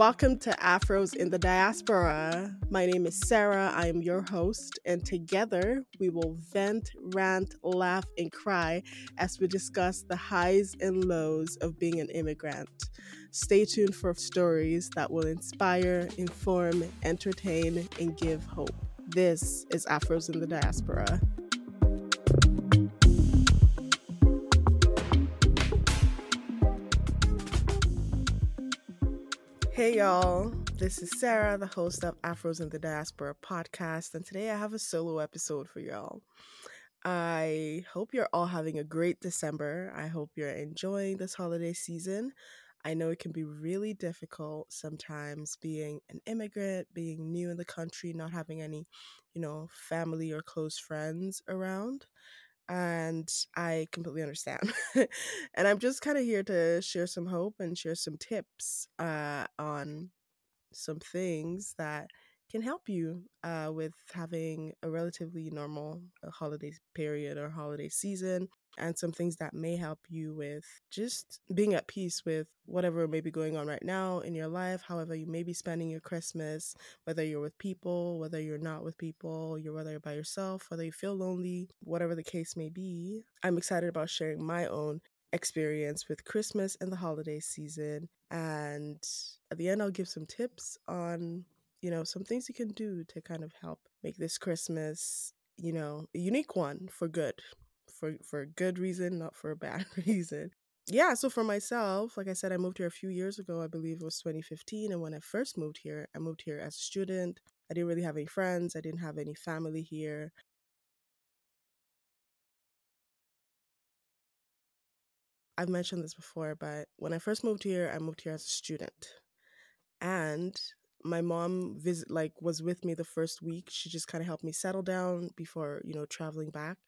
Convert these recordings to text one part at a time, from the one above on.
Welcome to Afros in the Diaspora. My name is Sarah. I am your host, and together we will vent, rant, laugh, and cry as we discuss the highs and lows of being an immigrant. Stay tuned for stories that will inspire, inform, entertain, and give hope. This is Afros in the Diaspora. Hey y'all, this is Sarah, the host of Afros in the Diaspora podcast, and today I have a solo episode for y'all. I hope you're all having a great December. I hope you're enjoying this holiday season. I know it can be really difficult sometimes being an immigrant, being new in the country, not having any, you know, family or close friends around and I completely understand. and I'm just kind of here to share some hope and share some tips uh, on some things that can help you uh, with having a relatively normal uh, holiday period or holiday season and some things that may help you with just being at peace with whatever may be going on right now in your life, however you may be spending your Christmas, whether you're with people, whether you're not with people, you're whether you're by yourself, whether you feel lonely, whatever the case may be. I'm excited about sharing my own experience with Christmas and the holiday season. And at the end, I'll give some tips on, you know, some things you can do to kind of help make this Christmas, you know, a unique one for good for for a good reason, not for a bad reason. Yeah, so for myself, like I said, I moved here a few years ago. I believe it was 2015, and when I first moved here, I moved here as a student. I didn't really have any friends. I didn't have any family here. I've mentioned this before, but when I first moved here, I moved here as a student. And my mom visit like was with me the first week. She just kind of helped me settle down before, you know, traveling back.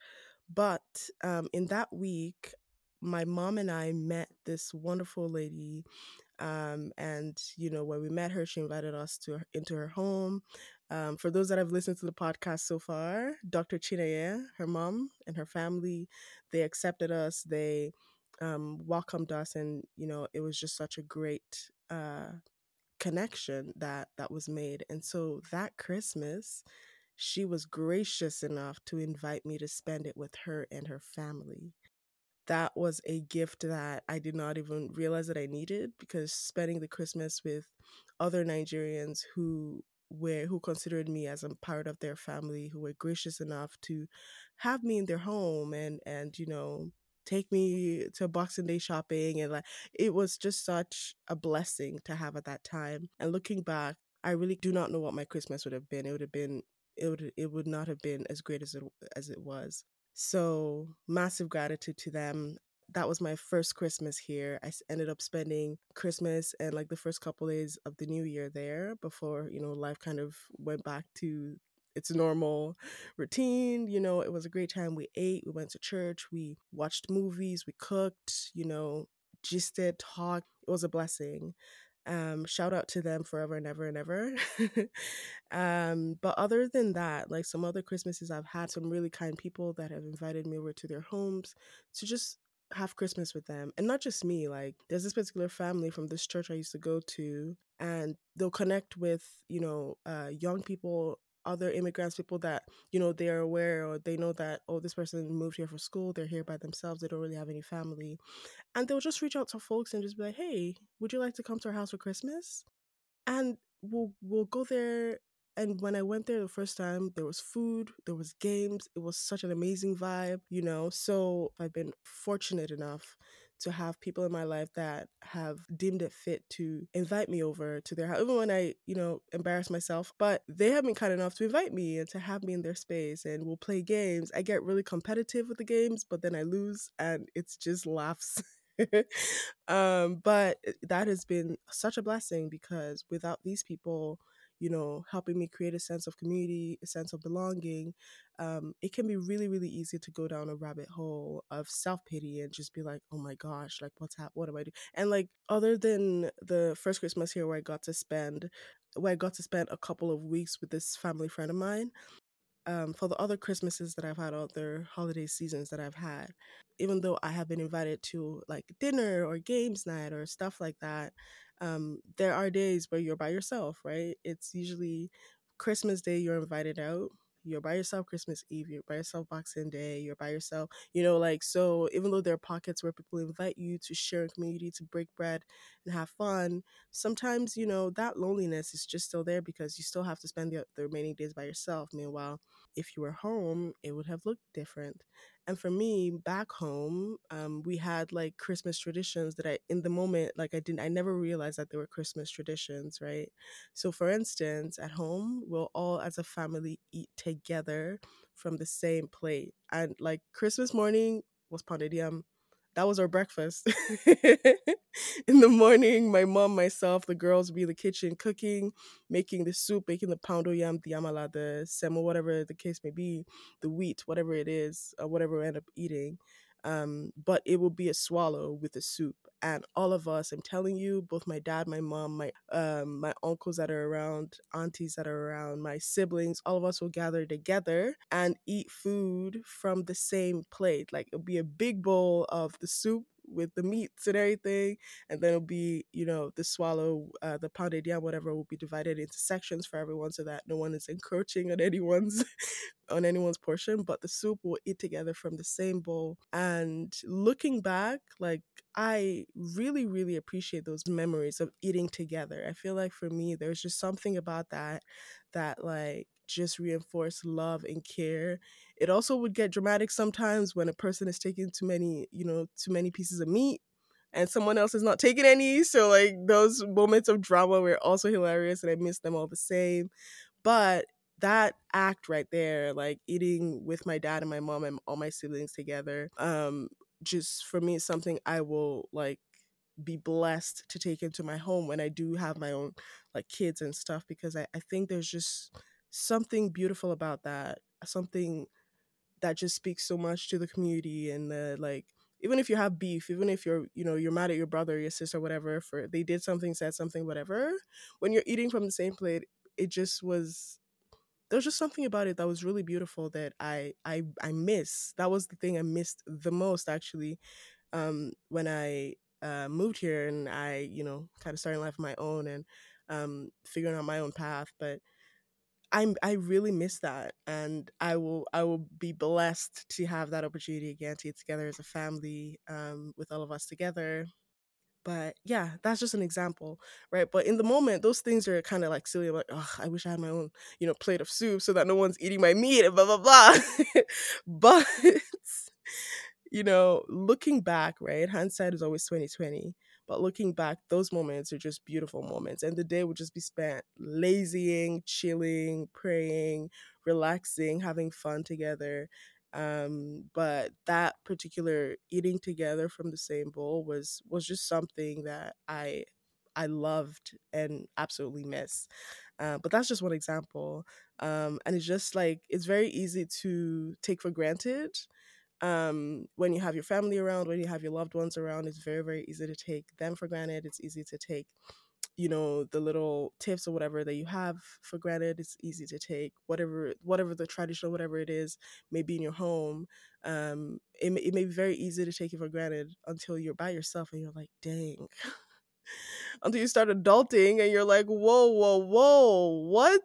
But um, in that week, my mom and I met this wonderful lady. Um, and you know, when we met her, she invited us to her, into her home. Um, for those that have listened to the podcast so far, Dr. Chineye, her mom and her family, they accepted us. They um, welcomed us, and you know, it was just such a great uh, connection that that was made. And so that Christmas, she was gracious enough to invite me to spend it with her and her family. That was a gift that I did not even realize that I needed because spending the Christmas with other Nigerians who were who considered me as a part of their family, who were gracious enough to have me in their home and and you know take me to Boxing Day shopping and like it was just such a blessing to have at that time. And looking back, I really do not know what my Christmas would have been. It would have been it would it would not have been as great as it as it was. So massive gratitude to them. That was my first Christmas here. I ended up spending Christmas and like the first couple days of the new year there before you know life kind of went back to its normal routine. You know, it was a great time. We ate, we went to church, we watched movies, we cooked. You know, gisted, talked. It was a blessing. Um, shout out to them forever and ever and ever. um, but other than that, like some other Christmases, I've had some really kind people that have invited me over to their homes to just have Christmas with them. And not just me, like there's this particular family from this church I used to go to, and they'll connect with, you know, uh, young people other immigrants, people that, you know, they're aware or they know that, oh, this person moved here for school, they're here by themselves, they don't really have any family. And they'll just reach out to folks and just be like, hey, would you like to come to our house for Christmas? And we'll we'll go there and when I went there the first time, there was food, there was games. It was such an amazing vibe, you know. So I've been fortunate enough to have people in my life that have deemed it fit to invite me over to their house, even when I, you know, embarrass myself. But they have been kind enough to invite me and to have me in their space and we'll play games. I get really competitive with the games, but then I lose and it's just laughs. um, but that has been such a blessing because without these people, you know, helping me create a sense of community, a sense of belonging, um, it can be really, really easy to go down a rabbit hole of self pity and just be like, oh my gosh, like what's happening? What am I doing? And like, other than the first Christmas here where I got to spend, where I got to spend a couple of weeks with this family friend of mine, um, for the other Christmases that I've had, other holiday seasons that I've had, even though I have been invited to like dinner or games night or stuff like that, um, there are days where you're by yourself, right? It's usually Christmas Day, you're invited out. You're by yourself Christmas Eve, you're by yourself Boxing Day, you're by yourself, you know, like, so even though there are pockets where people invite you to share in community, to break bread and have fun, sometimes, you know, that loneliness is just still there because you still have to spend the, the remaining days by yourself. Meanwhile, if you were home, it would have looked different. And for me, back home, um, we had like Christmas traditions that I, in the moment, like I didn't, I never realized that they were Christmas traditions, right? So, for instance, at home, we'll all as a family eat together from the same plate. And like Christmas morning was pounded. That was our breakfast. in the morning, my mom, myself, the girls would be in the kitchen cooking, making the soup, making the poundo yam, the amala, the semo, whatever the case may be, the wheat, whatever it is, or whatever we end up eating. Um, but it will be a swallow with a soup. And all of us, I'm telling you, both my dad, my mom, my um, my uncles that are around, aunties that are around, my siblings, all of us will gather together and eat food from the same plate. Like it'll be a big bowl of the soup with the meats and everything, and then it'll be you know the swallow, uh, the pounded yam, whatever, will be divided into sections for everyone so that no one is encroaching on anyone's on anyone's portion. But the soup will eat together from the same bowl. And looking back, like I really really appreciate those memories of eating together. I feel like for me, there's just something about that that like just reinforce love and care. It also would get dramatic sometimes when a person is taking too many, you know, too many pieces of meat and someone else is not taking any. So like those moments of drama were also hilarious and I miss them all the same. But that act right there, like eating with my dad and my mom and all my siblings together, um, just for me is something I will like be blessed to take into my home when I do have my own like kids and stuff because I, I think there's just something beautiful about that. Something that just speaks so much to the community and the like even if you have beef, even if you're, you know, you're mad at your brother, your sister, whatever, for they did something, said something, whatever, when you're eating from the same plate, it just was there was just something about it that was really beautiful that I I I miss. That was the thing I missed the most actually um when I uh, moved here and I, you know, kind of starting life on my own and um figuring out my own path, but I'm I really miss that and I will I will be blessed to have that opportunity again to get together as a family um with all of us together. But yeah, that's just an example, right? But in the moment, those things are kind of like silly. I'm like, oh, I wish I had my own, you know, plate of soup so that no one's eating my meat and blah blah blah. but you know, looking back, right? Hindsight is always twenty twenty. But looking back, those moments are just beautiful moments. And the day would just be spent lazying, chilling, praying, relaxing, having fun together. Um, but that particular eating together from the same bowl was was just something that I I loved and absolutely miss. Uh, but that's just one example. Um, and it's just like it's very easy to take for granted um, when you have your family around, when you have your loved ones around, it's very, very easy to take them for granted. It's easy to take, you know, the little tips or whatever that you have for granted. It's easy to take whatever, whatever the traditional, whatever it is, maybe in your home. Um, it, it may be very easy to take it for granted until you're by yourself and you're like, dang. until you start adulting and you're like, whoa, whoa, whoa, what?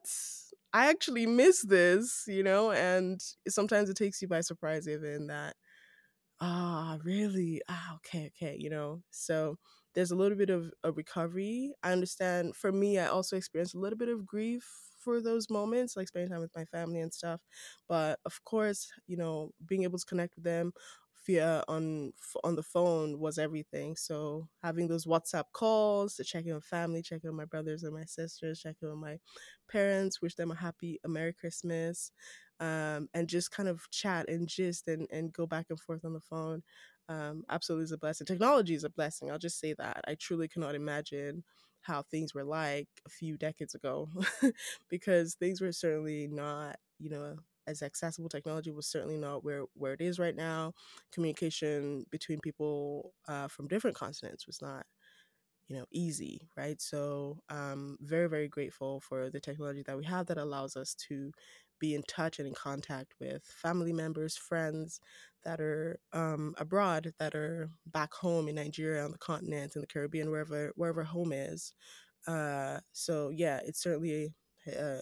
I actually miss this, you know, and sometimes it takes you by surprise, even that, ah, really? Ah, okay, okay, you know. So there's a little bit of a recovery. I understand for me, I also experienced a little bit of grief for those moments, like spending time with my family and stuff. But of course, you know, being able to connect with them via on on the phone was everything. So having those WhatsApp calls to check in on family, check in on my brothers and my sisters, check in on my parents, wish them a happy a Merry Christmas, um, and just kind of chat and gist and and go back and forth on the phone. Um, absolutely is a blessing. Technology is a blessing. I'll just say that. I truly cannot imagine how things were like a few decades ago because things were certainly not, you know, as accessible technology was certainly not where where it is right now. Communication between people uh, from different continents was not you know easy right so um very very grateful for the technology that we have that allows us to be in touch and in contact with family members, friends that are um, abroad, that are back home in Nigeria, on the continent, in the Caribbean, wherever wherever home is. Uh, so yeah, it's certainly uh,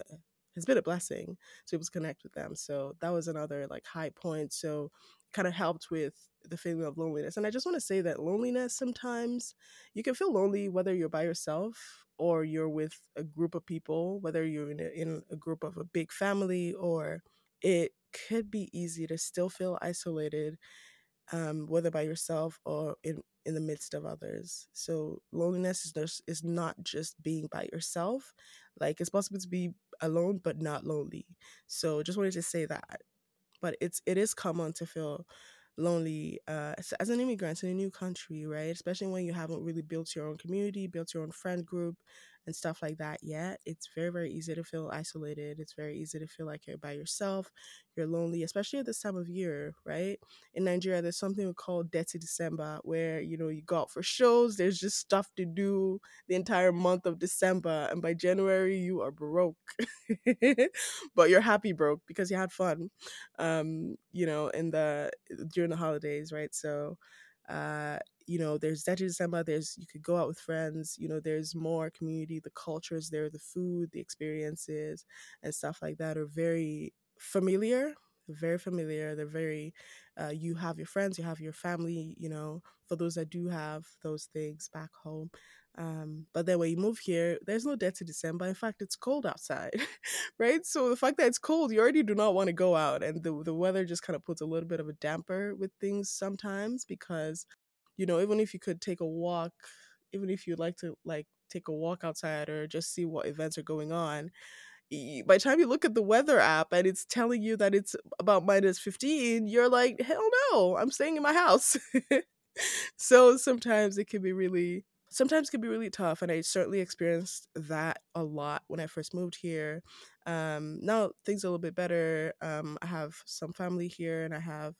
has been a blessing to be able to connect with them. So that was another like high point. So kind of helped with the feeling of loneliness. And I just want to say that loneliness sometimes you can feel lonely whether you're by yourself or you're with a group of people, whether you're in a, in a group of a big family or it could be easy to still feel isolated um, whether by yourself or in in the midst of others. So loneliness is is not just being by yourself. Like it's possible to be alone but not lonely. So just wanted to say that. But it's it is common to feel lonely uh, as an immigrant in a new country, right? Especially when you haven't really built your own community, built your own friend group, and stuff like that yet. It's very, very easy to feel isolated. It's very easy to feel like you're by yourself, you're lonely, especially at this time of year, right? In Nigeria, there's something called Dirty December where, you know, you go out for shows, there's just stuff to do the entire month of December. And by January, you are broke. but you're happy broke because you had fun, um, you know, in the during the holidays, right? So, uh, you know, there's Dirty December, there's you could go out with friends, you know, there's more community, the cultures there, the food, the experiences, and stuff like that are very familiar very familiar they're very uh, you have your friends you have your family you know for those that do have those things back home um, but then when you move here there's no Dirty December. In fact it's cold outside right? So the fact that it's cold you already do not want to go out and the, the weather just kind of puts a little bit of a damper with things sometimes because you know even if you could take a walk even if you'd like to like take a walk outside or just see what events are going on by the time you look at the weather app and it's telling you that it's about minus 15 you're like hell no i'm staying in my house. So sometimes it can be really sometimes can be really tough and i certainly experienced that a lot when i first moved here um, now things are a little bit better um, i have some family here and i have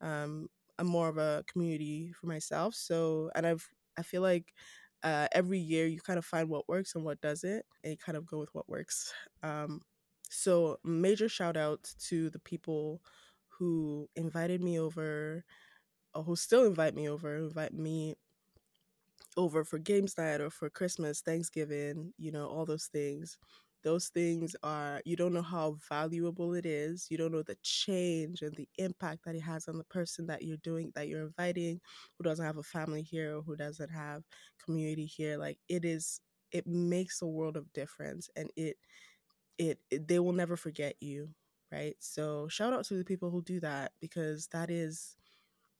um, a more of a community for myself so and i've i feel like uh, every year you kind of find what works and what doesn't, and you kind of go with what works. Um, so, major shout out to the people who invited me over, who still invite me over, invite me over for games night or for Christmas, Thanksgiving, you know, all those things. Those things are you don't know how valuable it is. You don't know the change and the impact that it has on the person that you're doing that you're inviting who doesn't have a family here or who doesn't have community here. Like it is it makes a world of difference and it it, it they will never forget you right? So shout out to the people who do that because that is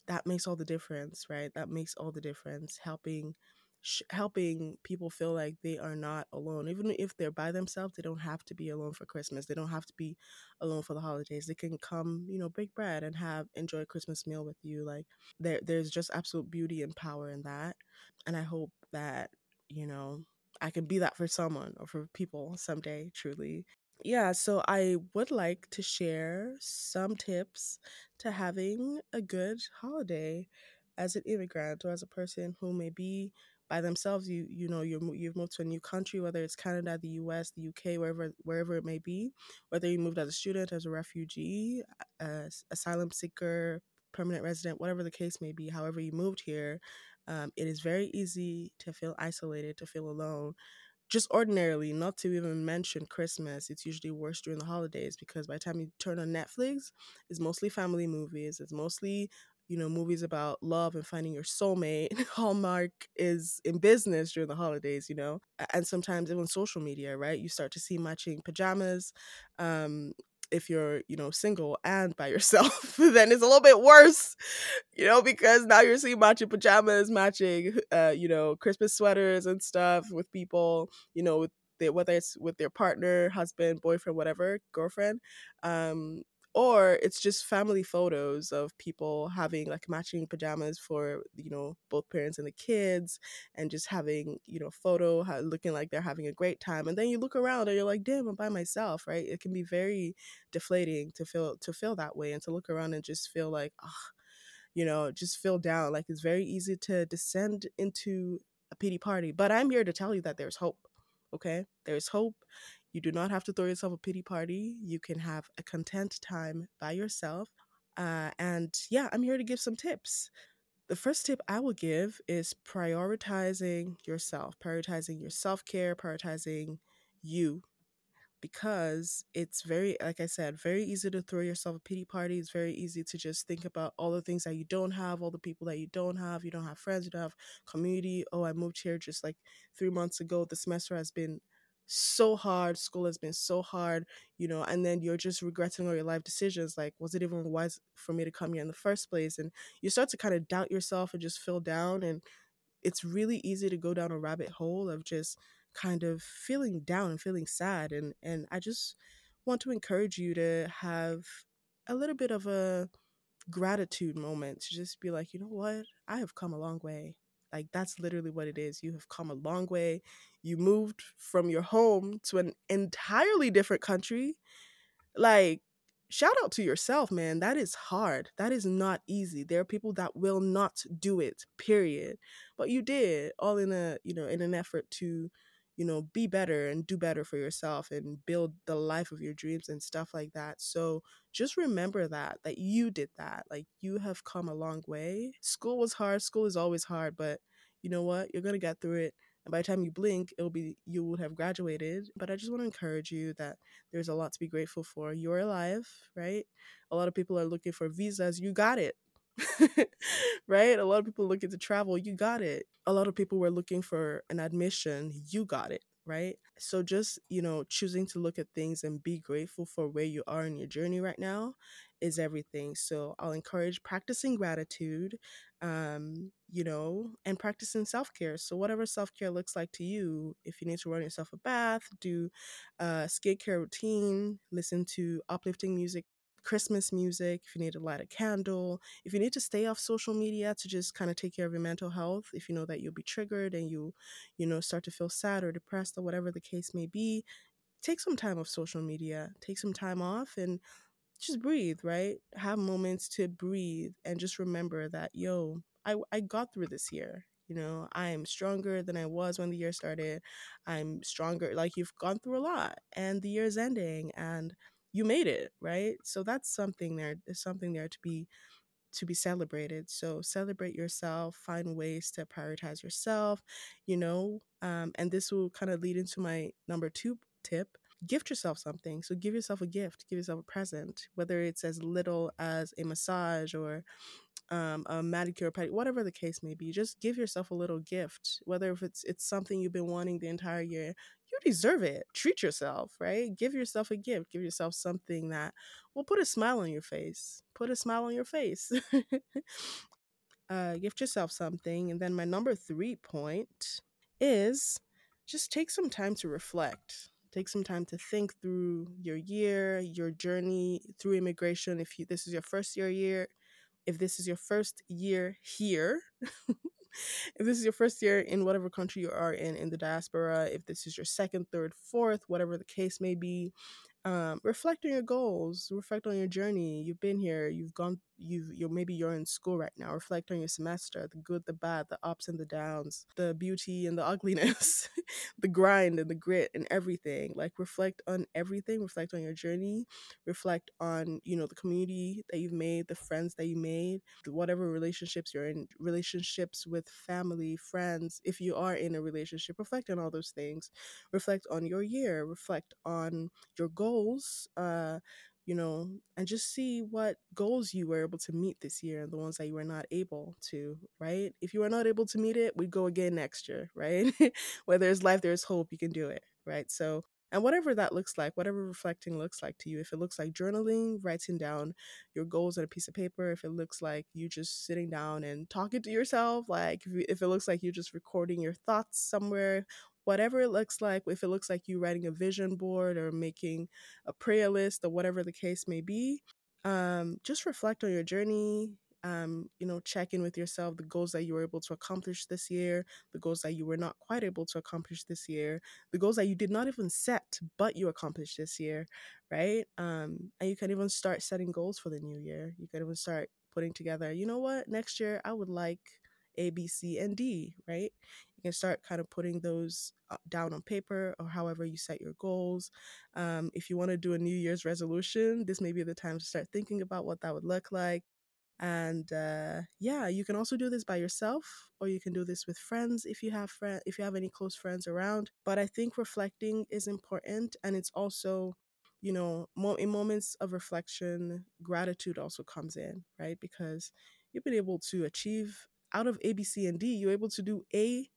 that makes all the difference right that makes all the difference helping sh- helping people feel like they are not alone. Even if they're by themselves, they don't have to be alone for Christmas. They don't have to be alone for the holidays. They can come, you know, break bread and have enjoy Christmas meal with you. Like there, there's just absolute beauty and power in that. And I hope that you know I can be that for someone or for people someday. Truly, yeah, so I would like to share some tips to having a good holiday as an immigrant or as a person who may be by themselves. You you know you're you've moved to a new country whether it's Canada the US the UK wherever wherever it may be whether you moved as a student as a refugee as asylum seeker permanent resident whatever the case may be however you moved here um, it is very easy to feel isolated to feel alone just ordinarily, not to even mention Christmas, it's usually worse during the holidays because by the time you turn on Netflix, it's mostly family movies. It's mostly you know, movies about love and finding your soulmate. Hallmark is in business during the holidays, you know, and sometimes even social media, right? You start to see matching pajamas. Um, if you're, you know, single and by yourself, then it's a little bit worse, you know, because now you're seeing matching pajamas, matching, uh, you know, Christmas sweaters and stuff with people, you know, with whether it's with their partner, husband, boyfriend, whatever, girlfriend. Um, or it's just family photos of people having like matching pajamas for you know both parents and the kids and just having you know photo looking like they're having a great time and then you look around and you're like damn i'm by myself right? It can be very deflating to feel to feel that way and to look around and just feel like ah you know just feel down like it's very easy to descend into a pity party but i'm here to tell you that there's hope okay? There's hope You do not have to throw yourself a pity party. You can have a content time by yourself. Uh, and yeah, I'm here to give some tips. The first tip I will give is prioritizing yourself, prioritizing your self care, prioritizing you because it's very like i said very easy to throw yourself a pity party it's very easy to just think about all the things that you don't have all the people that you don't have you don't have friends you don't have community oh i moved here just like three months ago the semester has been so hard school has been so hard you know and then you're just regretting all your life decisions like was it even wise for me to come here in the first place and you start to kind of doubt yourself and just feel down and it's really easy to go down a rabbit hole of just kind of feeling down and feeling sad and and I just want to encourage you to have a little bit of a gratitude moment to just be like, you know what? I have come a long way. Like that's literally what it is. You have come a long way. You moved from your home to an entirely different country. Like shout out to yourself, man. That is hard. That is not easy. There are people that will not do it, period. But you did, all in a, you know, in an effort to you know, be better and do better for yourself and build the life of your dreams and stuff like that. So just remember that, that you did that. Like you have come a long way. School was hard. School is always hard, but you know what? You're going to get through it. And by the time you blink, it'll be, you will have graduated. But I just want to encourage you that there's a lot to be grateful for. You're alive, right? A lot of people are looking for visas. You got it. right? A lot of people looking to travel, you got it. A lot of people were looking for an admission, you got it, right? So just, you know, choosing to look at things and be grateful for where you are in your journey right now is everything. So I'll encourage practicing gratitude, um, you know, and practicing self care. So whatever self care looks like to you, if you need to run yourself a bath, do a skincare routine, listen to uplifting music Christmas music, if you need to light a candle, if you need to stay off social media to just kind of take care of your mental health, if you know that you'll be triggered and you, you know, start to feel sad or depressed or whatever the case may be, take some time off social media, take some time off and just breathe, right? Have moments to breathe and just remember that, yo, I, I got through this year. You know, I am stronger than I was when the year started. I'm stronger. Like you've gone through a lot and the year's ending and you made it, right? So that's something there. There's something there to be to be celebrated. So celebrate yourself, find ways to prioritize yourself, you know, um, and this will kind of lead into my number two tip. Gift yourself something. So give yourself a gift, give yourself a present, whether it's as little as a massage or um, a manicure, pedicure, whatever the case may be. Just give yourself a little gift, whether if it's it's something you've been wanting the entire year you deserve it. Treat yourself, right? Give yourself a gift. Give yourself something that will put a smile on your face. Put a smile on your face. uh, gift yourself something. And then my number three point is just take some time to reflect. Take some time to think through your year, your journey through immigration. If you, this is your first year year, if this is your first year here, if this is your first year in whatever country you are in in the diaspora, if this is your second, third, fourth, whatever the case may be, um, reflect on your goals, reflect on your journey. You've been here, you've gone, you've, you're maybe you're in school right now. Reflect on your semester, the good, the bad, the ups and the downs, the beauty and the ugliness, the grind and the grit and everything. Like reflect on everything. Reflect on your journey. Reflect on you know the community that you've made, the friends that you made, whatever relationships you're in, relationships with family, friends. If you are in a relationship, reflect on all those things. Reflect on your year. Reflect on your goals goals, uh, you know, and just see what goals you were able to meet this year and the ones that you were not able to, right? If you were not able to meet it, we go again next year, right? Where there's life, there's hope, you can do it, right? So, and whatever that looks like, whatever reflecting looks like to you, if it looks like journaling, writing down your goals on a piece of paper, if it looks like you just sitting down and talking to yourself, like if, it looks like you just recording your thoughts somewhere whatever it looks like, if it looks like you writing a vision board or making a prayer list or whatever the case may be, um, just reflect on your journey. Um, you know, check in with yourself, the goals that you were able to accomplish this year, the goals that you were not quite able to accomplish this year, the goals that you did not even set, but you accomplished this year, right? Um, and you can even start setting goals for the new year. You can even start putting together, you know what, next year I would like A, B, C, and D, right? You can start kind of putting those uh, down on paper or however you set your goals. Um, if you want to do a New Year's resolution, this may be the time to start thinking about what that would look like. And uh, yeah, you can also do this by yourself, or you can do this with friends if you have friend if you have any close friends around. But I think reflecting is important, and it's also you know, in moments of reflection, gratitude also comes in, right? Because you've been able to achieve out of A, B, C, and D, you're able to do A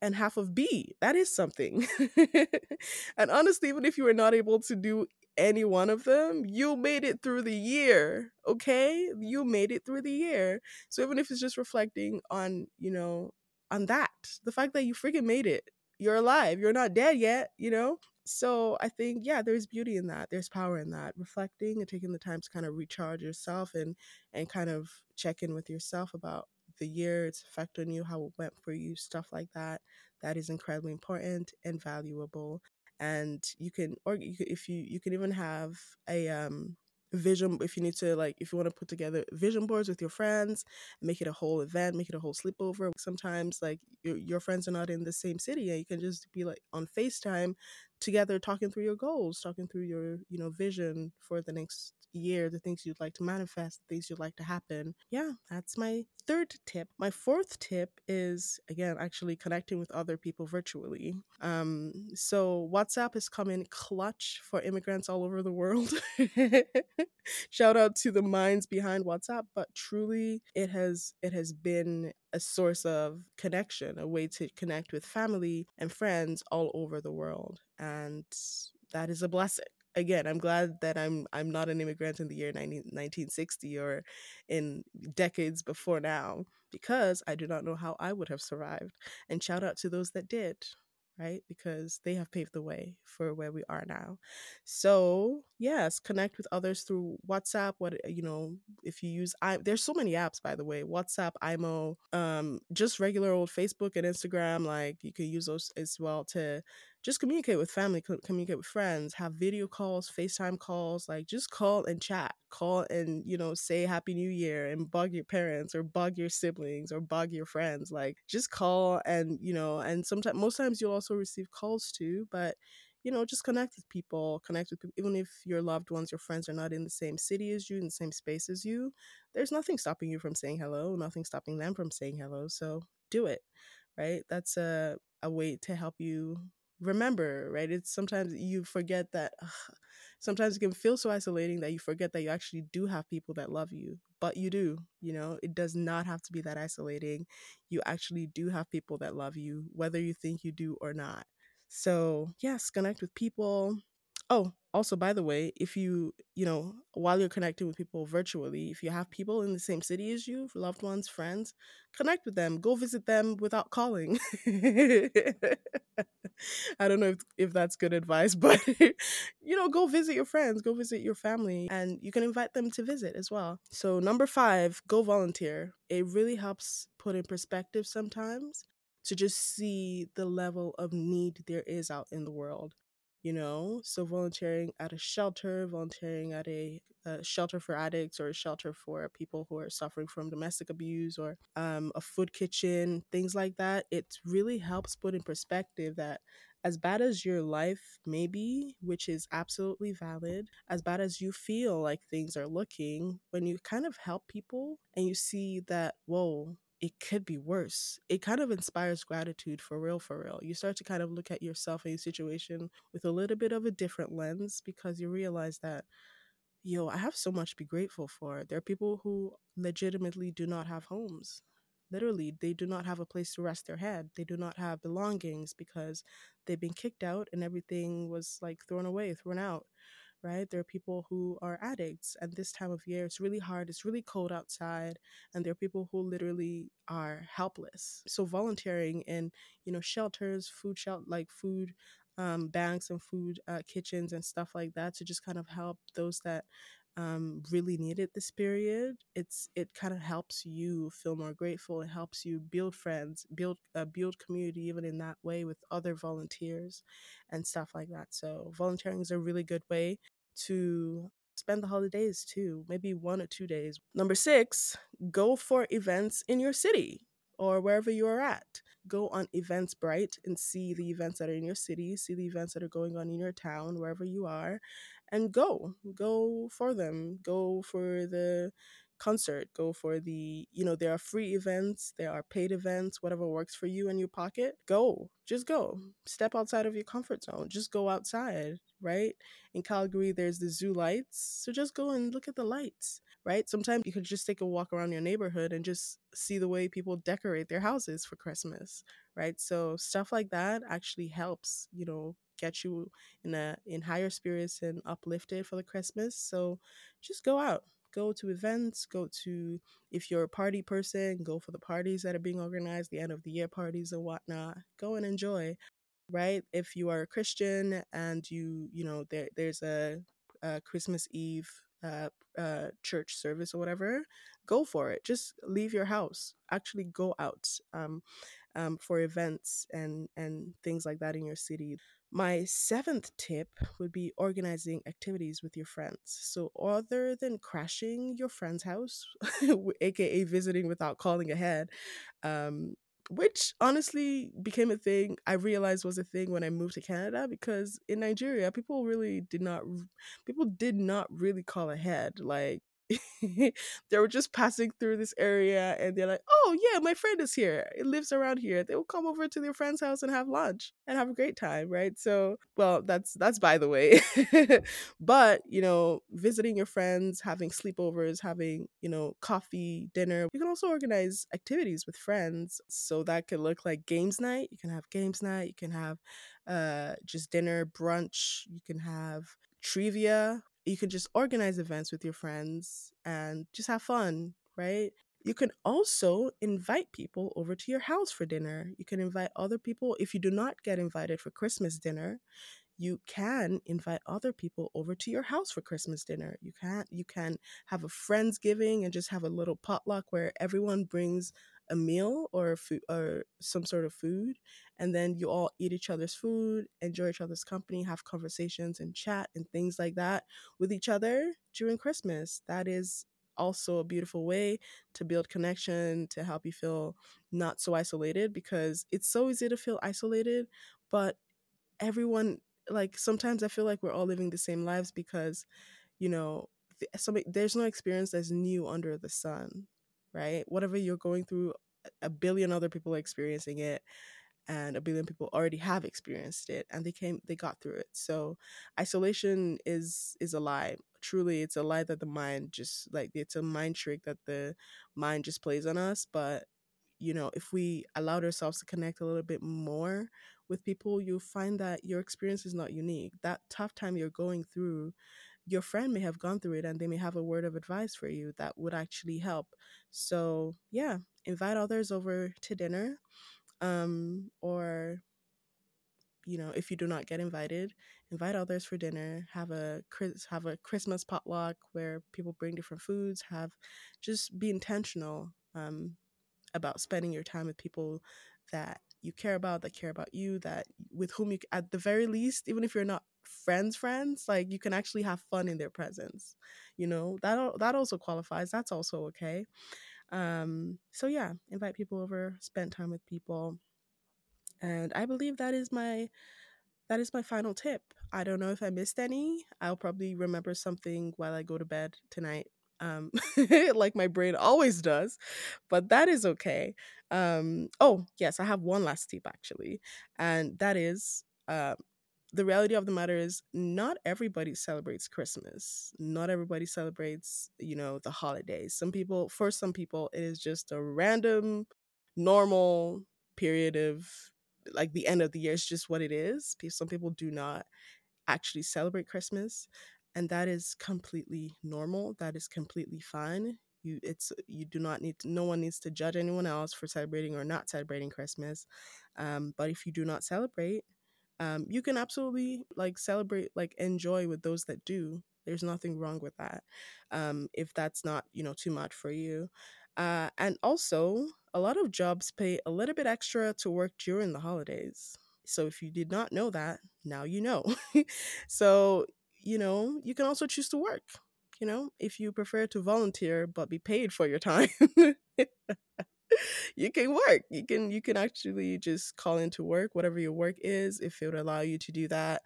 and half of B. That is something. and honestly, even if you were not able to do any one of them, you made it through the year. Okay? You made it through the year. So even if it's just reflecting on, you know, on that, the fact that you freaking made it, you're alive, you're not dead yet, you know? So I think, yeah, there's beauty in that. There's power in that. Reflecting and taking the time to kind of recharge yourself and and kind of check in with yourself about the year, its effect on you, how it went for you, stuff like that. That is incredibly important and valuable. And you can, or you can, if you, you can even have a um, vision if you need to like if you want to put together vision boards with your friends make it a whole event make it a whole sleepover sometimes like your, your friends are not in the same city and you can just be like on facetime together talking through your goals talking through your you know vision for the next year, the things you'd like to manifest, the things you'd like to happen. Yeah, that's my third tip. My fourth tip is again actually connecting with other people virtually. Um, so WhatsApp has come in clutch for immigrants all over the world. Shout out to the minds behind WhatsApp, but truly it has it has been a source of connection, a way to connect with family and friends all over the world. And that is a blessing again i'm glad that i'm i'm not an immigrant in the year 19, 1960 or in decades before now because i do not know how i would have survived and shout out to those that did right? Because they have paved the way for where we are now. So, yes, connect with others through WhatsApp. What, you know, if you use, I, there's so many apps, by the way WhatsApp, IMO, um, just regular old Facebook and Instagram. Like, you can use those as well to just communicate with family, communicate with friends, have video calls, FaceTime calls, like just call and chat, call and, you know, say Happy New Year and bug your parents or bug your siblings or bug your friends. Like just call and, you know, and sometimes, most times you'll also receive calls too, but, you know, just connect with people, connect with people, even if your loved ones, your friends are not in the same city as you, in the same space as you, there's nothing stopping you from saying hello, nothing stopping them from saying hello. So do it, right? That's a, a way to help you remember, right? It's sometimes you forget that ugh, sometimes it can feel so isolating that you forget that you actually do have people that love you, but you do, you know, it does not have to be that isolating. You actually do have people that love you, whether you think you do or not. So, yes, connect with people. Oh, also by the way, if you, you know, while you're connecting with people virtually, if you have people in the same city as you, loved ones, friends, connect with them. Go visit them without calling. I don't know if, if that's good advice, but you know, go visit your friends, go visit your family, and you can invite them to visit as well. So, number five, go volunteer. It really helps put in perspective sometimes to just see the level of need there is out in the world you know so volunteering at a shelter volunteering at a, a, shelter for addicts or a shelter for people who are suffering from domestic abuse or um, a food kitchen things like that it really helps put in perspective that as bad as your life may be which is absolutely valid as bad as you feel like things are looking when you kind of help people and you see that whoa it could be worse. It kind of inspires gratitude for real, for real. You start to kind of look at yourself and your situation with a little bit of a different lens because you realize that, yo, I have so much to be grateful for. There are people who legitimately do not have homes. Literally, they do not have a place to rest their head. They do not have belongings because they've been kicked out and everything was like thrown away, thrown out right? There are people who are addicts at this time of year. It's really hard, it's really cold outside, and there are people who literally are helpless. So volunteering in, you know, shelters, food like food um, banks and food uh, kitchens and stuff like that to just kind of help those that um, really needed this period. It's it kind of helps you feel more grateful. It helps you build friends, build uh, build community even in that way with other volunteers and stuff like that. So volunteering is a really good way to spend the holidays too, maybe one or two days. Number six, go for events in your city or wherever you are at. Go on Eventbrite and see the events that are in your city, see the events that are going on in your town, wherever you are, and go. Go for them. Go for the concert go for the you know there are free events there are paid events whatever works for you and your pocket go. Just go. Mm-hmm. Step outside of your comfort zone. Just go outside right? In calgary there's the zoo lights. So just go and look at the lights right? Sometimes you could just take a walk around your neighborhood and just see the way people decorate their houses for christmas right? So stuff like that actually helps you know get you in a in higher spirits and uplifted for the christmas. So just go out go to events, go to, if you're a party person, go for the parties that are being organized, the end of the year parties and whatnot. Go and enjoy, right? If you are a Christian and you, you know, there there's a, a Christmas Eve uh, uh, church service or whatever, go for it. Just leave your house. Actually, go out um, um, for events and and things like that in your city. My seventh tip would be organizing activities with your friends. So, other than crashing your friend's house, aka visiting without calling ahead, um, which honestly became a thing I realized was a thing when I moved to Canada because in Nigeria, people really did not, people did not really call ahead. Like, they were just passing through this area and they're like, oh, yeah, my friend is here. It lives around here. They will come over to their friend's house and have lunch and have a great time, right? So, well, that's that's by the way. but, you know, visiting your friends, having sleepovers, having, you know, coffee, dinner. You can also organize activities with friends. So that could look like games night. You can have games night. You can have uh, just dinner, brunch. You can have trivia you can just organize events with your friends and just have fun, right? You can also invite people over to your house for dinner. You can invite other people. If you do not get invited for Christmas dinner, you can invite other people over to your house for Christmas dinner. You can you can have a friendsgiving and just have a little potluck where everyone brings a meal or a food or some sort of food and then you all eat each other's food enjoy each other's company have conversations and chat and things like that with each other during christmas that is also a beautiful way to build connection to help you feel not so isolated because it's so easy to feel isolated but everyone like sometimes i feel like we're all living the same lives because you know somebody, there's no experience that's new under the sun right? Whatever you're going through, a billion other people are experiencing it and a billion people already have experienced it and they came they got through it so isolation is is a lie truly it's a lie that the mind just like it's a mind trick that the mind just plays on us but you know if we allowed ourselves to connect a little bit more with people you'll find that your experience is not unique that tough time you're going through your friend may have gone through it and they may have a word of advice for you that would actually help. So, yeah, invite others over to dinner. Um, or, you know, if you do not get invited, invite others for dinner. Have a have a Christmas potluck where people bring different foods. Have just be intentional um, about spending your time with people that you care about, that care about you, that with whom you, at the very least, even if you're not friends friends like you can actually have fun in their presence you know? That that also qualifies that's also okay. Um so yeah invite people over spend time with people. And i believe that is my that is my final tip. I don't know if i missed any. I'll probably remember something while i go to bed tonight um like my brain always does but that is okay. Um oh yes i have one last tip actually and that is uh, the reality of the matter is not everybody celebrates christmas. Not everybody celebrates you know the holidays. Some people for some people it is just a random normal period of like the end of the year is just what it is. Some people do not actually celebrate christmas and that is completely normal that is completely fine. You it's you do not need to, no one needs to judge anyone else for celebrating or not celebrating christmas um, but if you do not celebrate um, you can absolutely like celebrate like enjoy with those that do. There's nothing wrong with that um, if that's not you know too much for you. Uh, and also a lot of jobs pay a little bit extra to work during the holidays. So if you did not know that now you know. So you know you can also choose to work you know if you prefer to volunteer but be paid for your time you can work. You can you can actually just call into work, whatever your work is, if it would allow you to do that.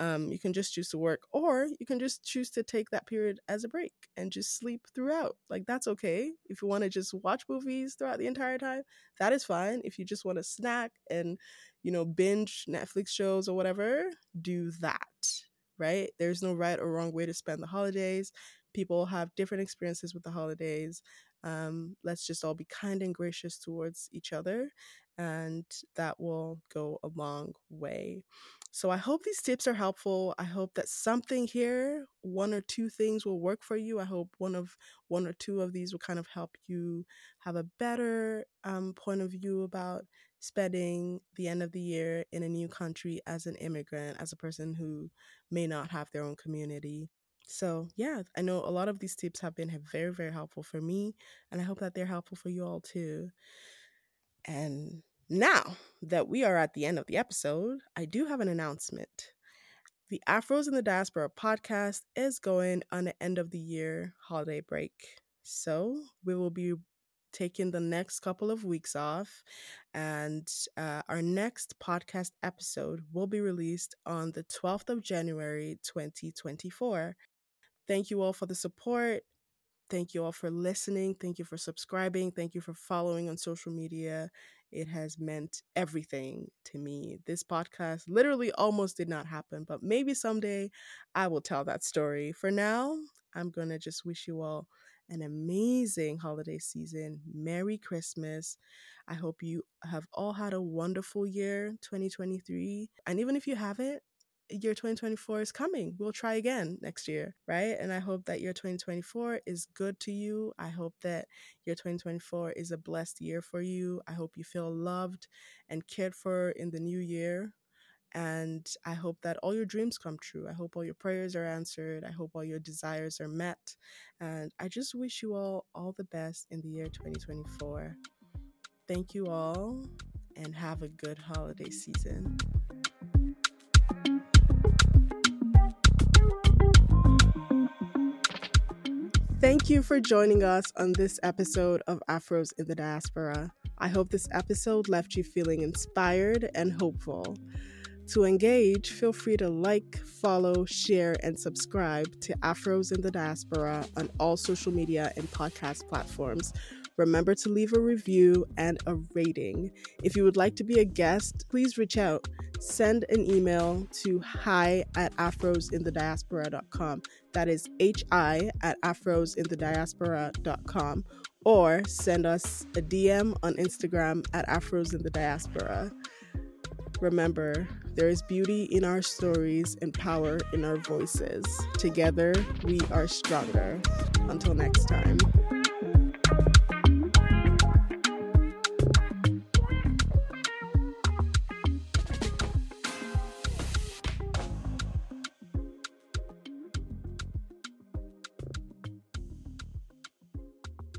Um, you can just choose to work, or you can just choose to take that period as a break and just sleep throughout. Like, that's okay. If you want to just watch movies throughout the entire time, that is fine. If you just want to snack and, you know, binge Netflix shows or whatever, do that, right? There's no right or wrong way to spend the holidays. People have different experiences with the holidays. Um, let's just all be kind and gracious towards each other, and that will go a long way. So I hope these tips are helpful. I hope that something here, one or two things will work for you. I hope one of one or two of these will kind of help you have a better um, point of view about spending the end of the year in a new country as an immigrant, as a person who may not have their own community. So, yeah, I know a lot of these tips have been very, very helpful for me, and I hope that they're helpful for you all too. And now that we are at the end of the episode, I do have an announcement. The Afros in the Diaspora podcast is going on an end of the year holiday break. So we will be taking the next couple of weeks off, and uh, our next podcast episode will be released on the 12th of January 2024. Thank you all for the support. Thank you all for listening. Thank you for subscribing. Thank you for following on social media. It has meant everything to me. This podcast literally almost did not happen, but maybe someday I will tell that story. For now, I'm going to just wish you all an amazing holiday season. Merry Christmas. I hope you have all had a wonderful year, 2023. And even if you haven't, year 2024 is coming. We'll try again next year, right? And I hope that year 2024 is good to you. I hope that year 2024 is a blessed year for you. I hope you feel loved and cared for in the new year. And I hope that all your dreams come true. I hope all your prayers are answered. I hope all your desires are met. And I just wish you all all the best in the year 2024. Thank you all and have a good holiday season. Thank you for joining us on this episode of Afros in the Diaspora. I hope this episode left you feeling inspired and hopeful. To engage, feel free to like, follow, share, and subscribe to Afros in the Diaspora on all social media and podcast platforms Remember to leave a review and a rating. If you would like to be a guest, please reach out. Send an email to hi at afrosinthediaspora.com. That is hi at afrosinthediaspora.com. Or send us a DM on Instagram at afrosinthediaspora. Remember, there is beauty in our stories and power in our voices. Together, we are stronger. Until next time.